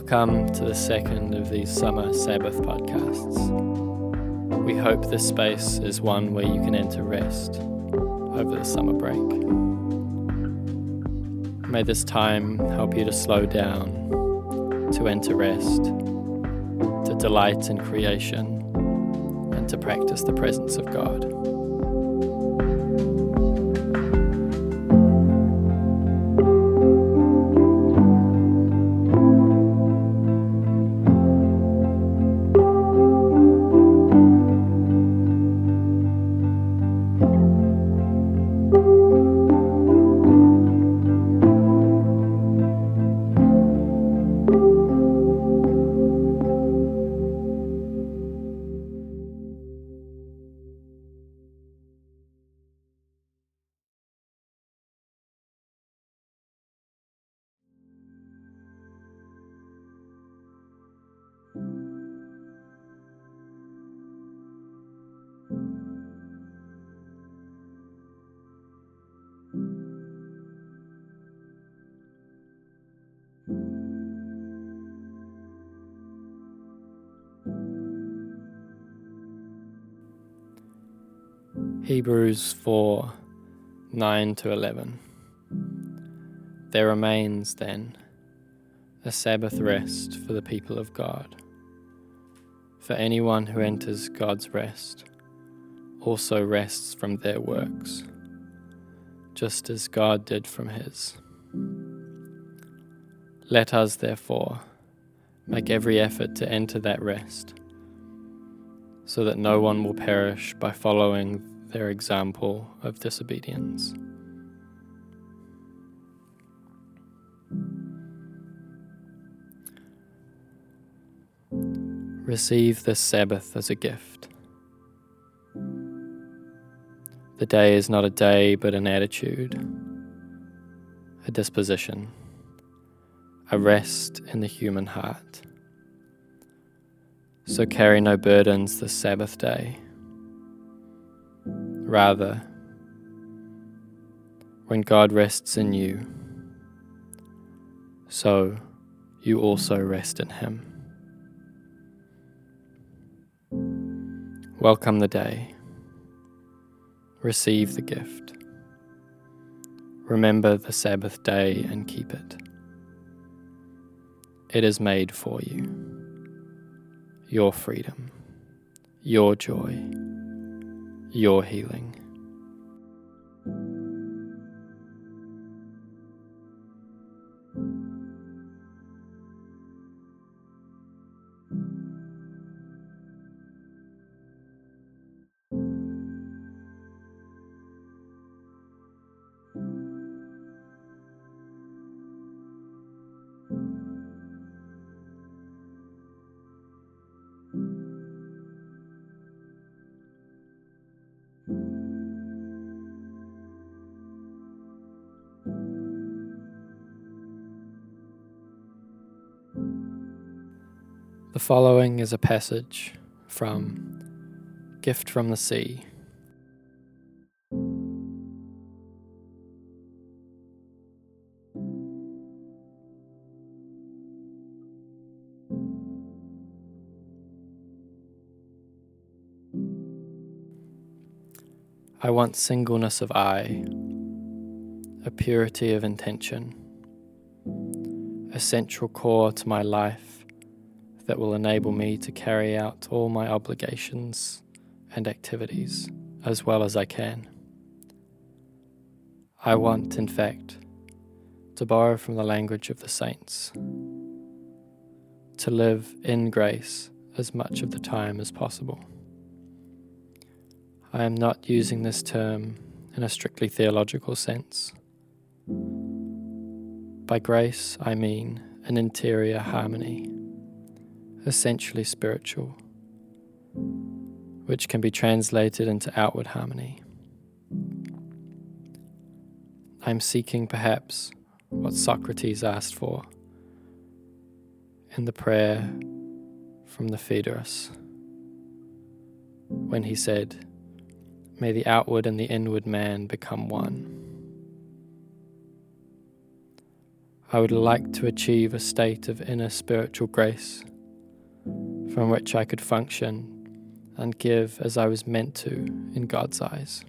Welcome to the second of these summer Sabbath podcasts. We hope this space is one where you can enter rest over the summer break. May this time help you to slow down, to enter rest, to delight in creation, and to practice the presence of God. Hebrews 4 9 to 11. There remains, then, a Sabbath rest for the people of God. For anyone who enters God's rest also rests from their works, just as God did from his. Let us, therefore, make every effort to enter that rest, so that no one will perish by following their example of disobedience. Receive this Sabbath as a gift. The day is not a day but an attitude, a disposition, a rest in the human heart. So carry no burdens this Sabbath day Rather, when God rests in you, so you also rest in Him. Welcome the day. Receive the gift. Remember the Sabbath day and keep it. It is made for you. Your freedom, your joy your healing. The following is a passage from Gift from the Sea. I want singleness of eye, a purity of intention, a central core to my life that will enable me to carry out all my obligations and activities as well as I can. I want, in fact, to borrow from the language of the saints, to live in grace as much of the time as possible. I am not using this term in a strictly theological sense. By grace, I mean an interior harmony essentially spiritual, which can be translated into outward harmony. I'm seeking perhaps what Socrates asked for in the prayer from the Phaedrus when he said, May the outward and the inward man become one. I would like to achieve a state of inner spiritual grace from which I could function and give as I was meant to in God's eyes.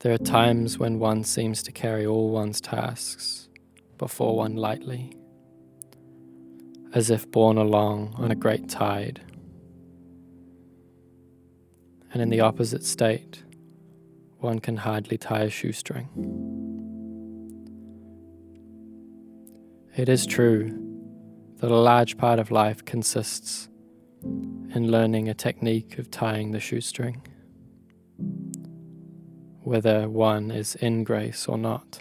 There are times when one seems to carry all one's tasks before one lightly, as if borne along on a great tide. And in the opposite state, one can hardly tie a shoestring. It is true that a large part of life consists in learning a technique of tying the shoestring, whether one is in grace or not.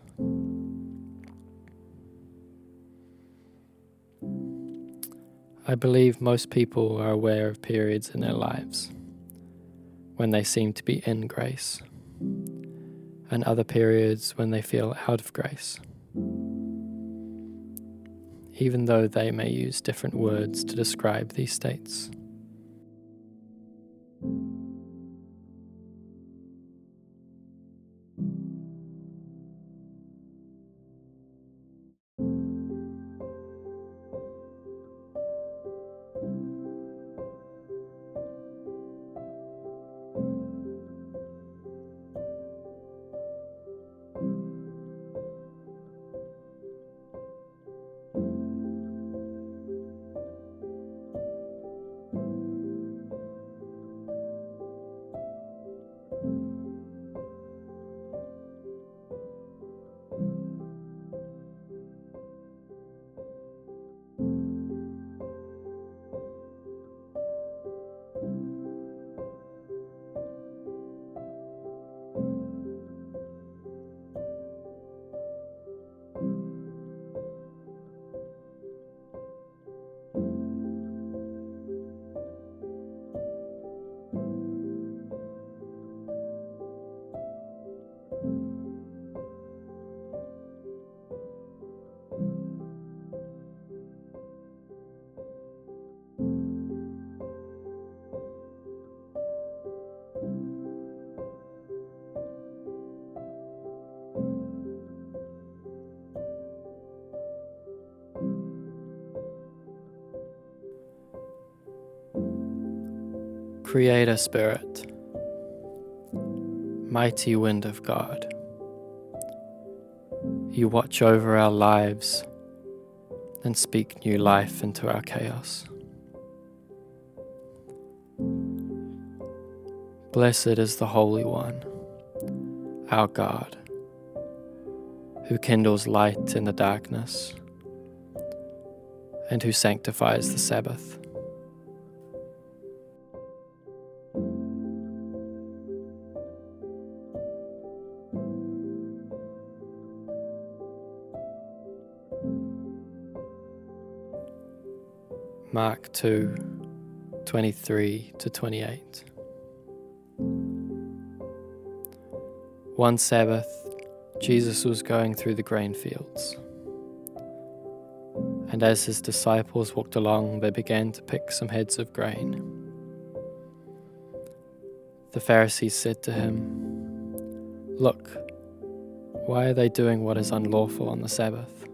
I believe most people are aware of periods in their lives when they seem to be in grace, and other periods when they feel out of grace, even though they may use different words to describe these states. Creator Spirit, mighty wind of God, you watch over our lives and speak new life into our chaos. Blessed is the Holy One, our God, who kindles light in the darkness and who sanctifies the Sabbath. Mark 2 23 to 28. One Sabbath, Jesus was going through the grain fields. And as his disciples walked along, they began to pick some heads of grain. The Pharisees said to him, Look, why are they doing what is unlawful on the Sabbath?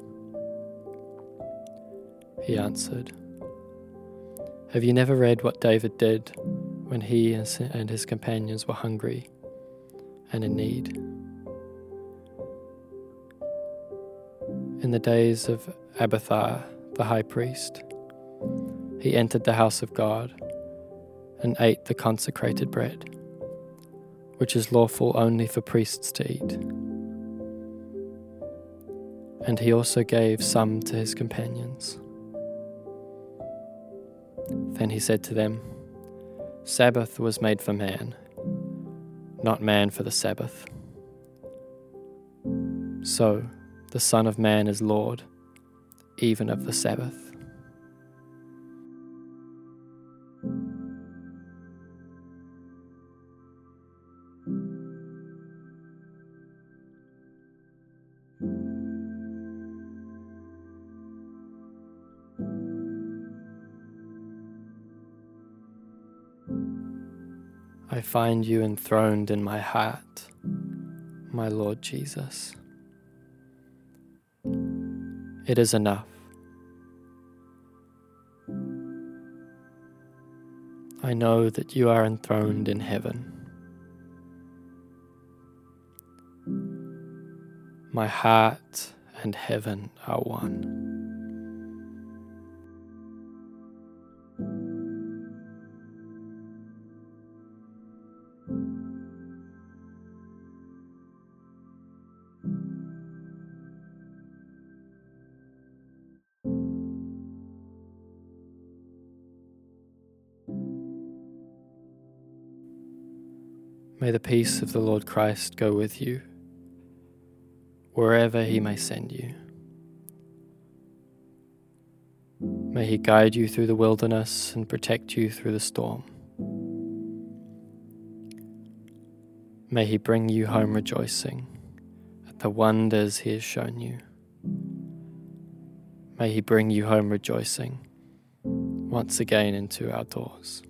He answered, have you never read what David did when he and his companions were hungry and in need? In the days of Abiathar, the high priest, he entered the house of God and ate the consecrated bread, which is lawful only for priests to eat. And he also gave some to his companions. Then he said to them, Sabbath was made for man, not man for the Sabbath. So the Son of Man is Lord, even of the Sabbath. I find you enthroned in my heart, my Lord Jesus. It is enough. I know that you are enthroned in heaven. My heart and heaven are one. May the peace of the Lord Christ go with you, wherever he may send you. May he guide you through the wilderness and protect you through the storm. May he bring you home rejoicing at the wonders he has shown you. May he bring you home rejoicing once again into our doors.